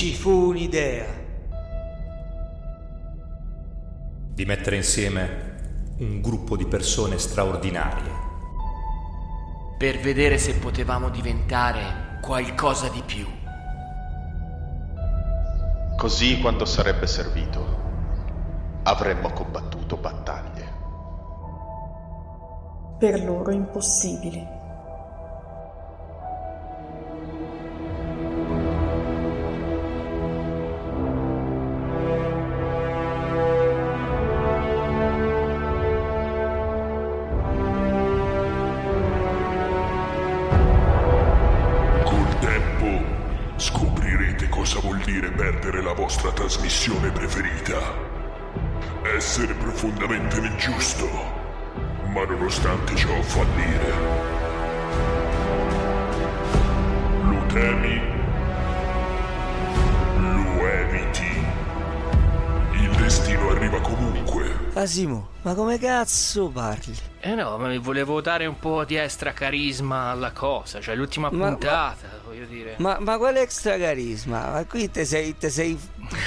Ci fu un'idea. Di mettere insieme un gruppo di persone straordinarie. Per vedere se potevamo diventare qualcosa di più. Così quando sarebbe servito avremmo combattuto battaglie. Per loro impossibili. Dire perdere la vostra trasmissione preferita. Essere profondamente ingiusto, ma nonostante ciò fallire. Lo temi? Lo eviti? Il destino arriva comunque. Asimo, ma come cazzo parli? Eh no, ma volevo dare un po' di extra carisma alla cosa, cioè l'ultima Ma- puntata, voglio dire. Ma, ma quale extra carisma? Ma qui te sei, te sei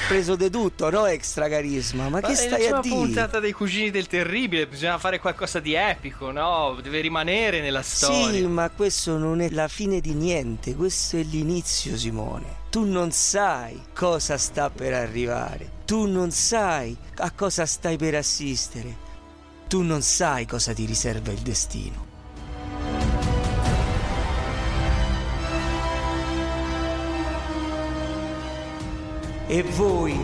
preso di tutto, no extra carisma? Ma, Ma che stai a dire? puntata dei cugini del terribile, bisogna fare qualcosa di epico, no? Deve rimanere nella storia. Sì, ma questo non è la fine di niente, questo è l'inizio, Simone. Tu non sai cosa sta per arrivare. Tu non sai a cosa stai per assistere. Tu non sai cosa ti riserva il destino. E voi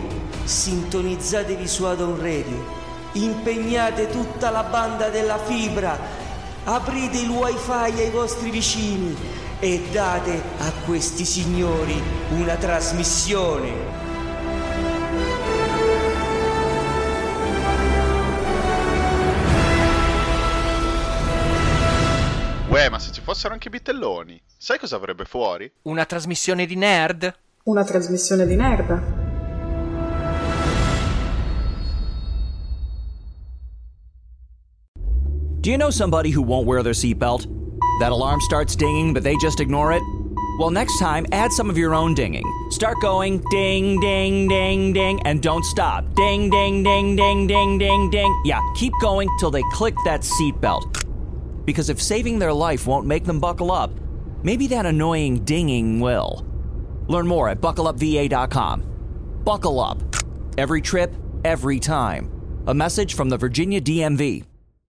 sintonizzatevi su Adon Radio. Impegnate tutta la banda della fibra. Aprite il wifi ai vostri vicini e date a questi signori una trasmissione. Uè, ma se ci fossero anche i bitelloni, sai cosa avrebbe fuori? Una trasmissione di nerd? Una trasmissione di merda. Do you know somebody who won't wear their seatbelt? That alarm starts dinging, but they just ignore it? Well, next time, add some of your own dinging. Start going ding, ding, ding, ding, and don't stop. Ding, ding, ding, ding, ding, ding, ding. Yeah, keep going till they click that seatbelt. Because if saving their life won't make them buckle up, maybe that annoying dinging will. Learn more at buckleupva.com. Buckle up. Every trip, every time. A message from the Virginia DMV.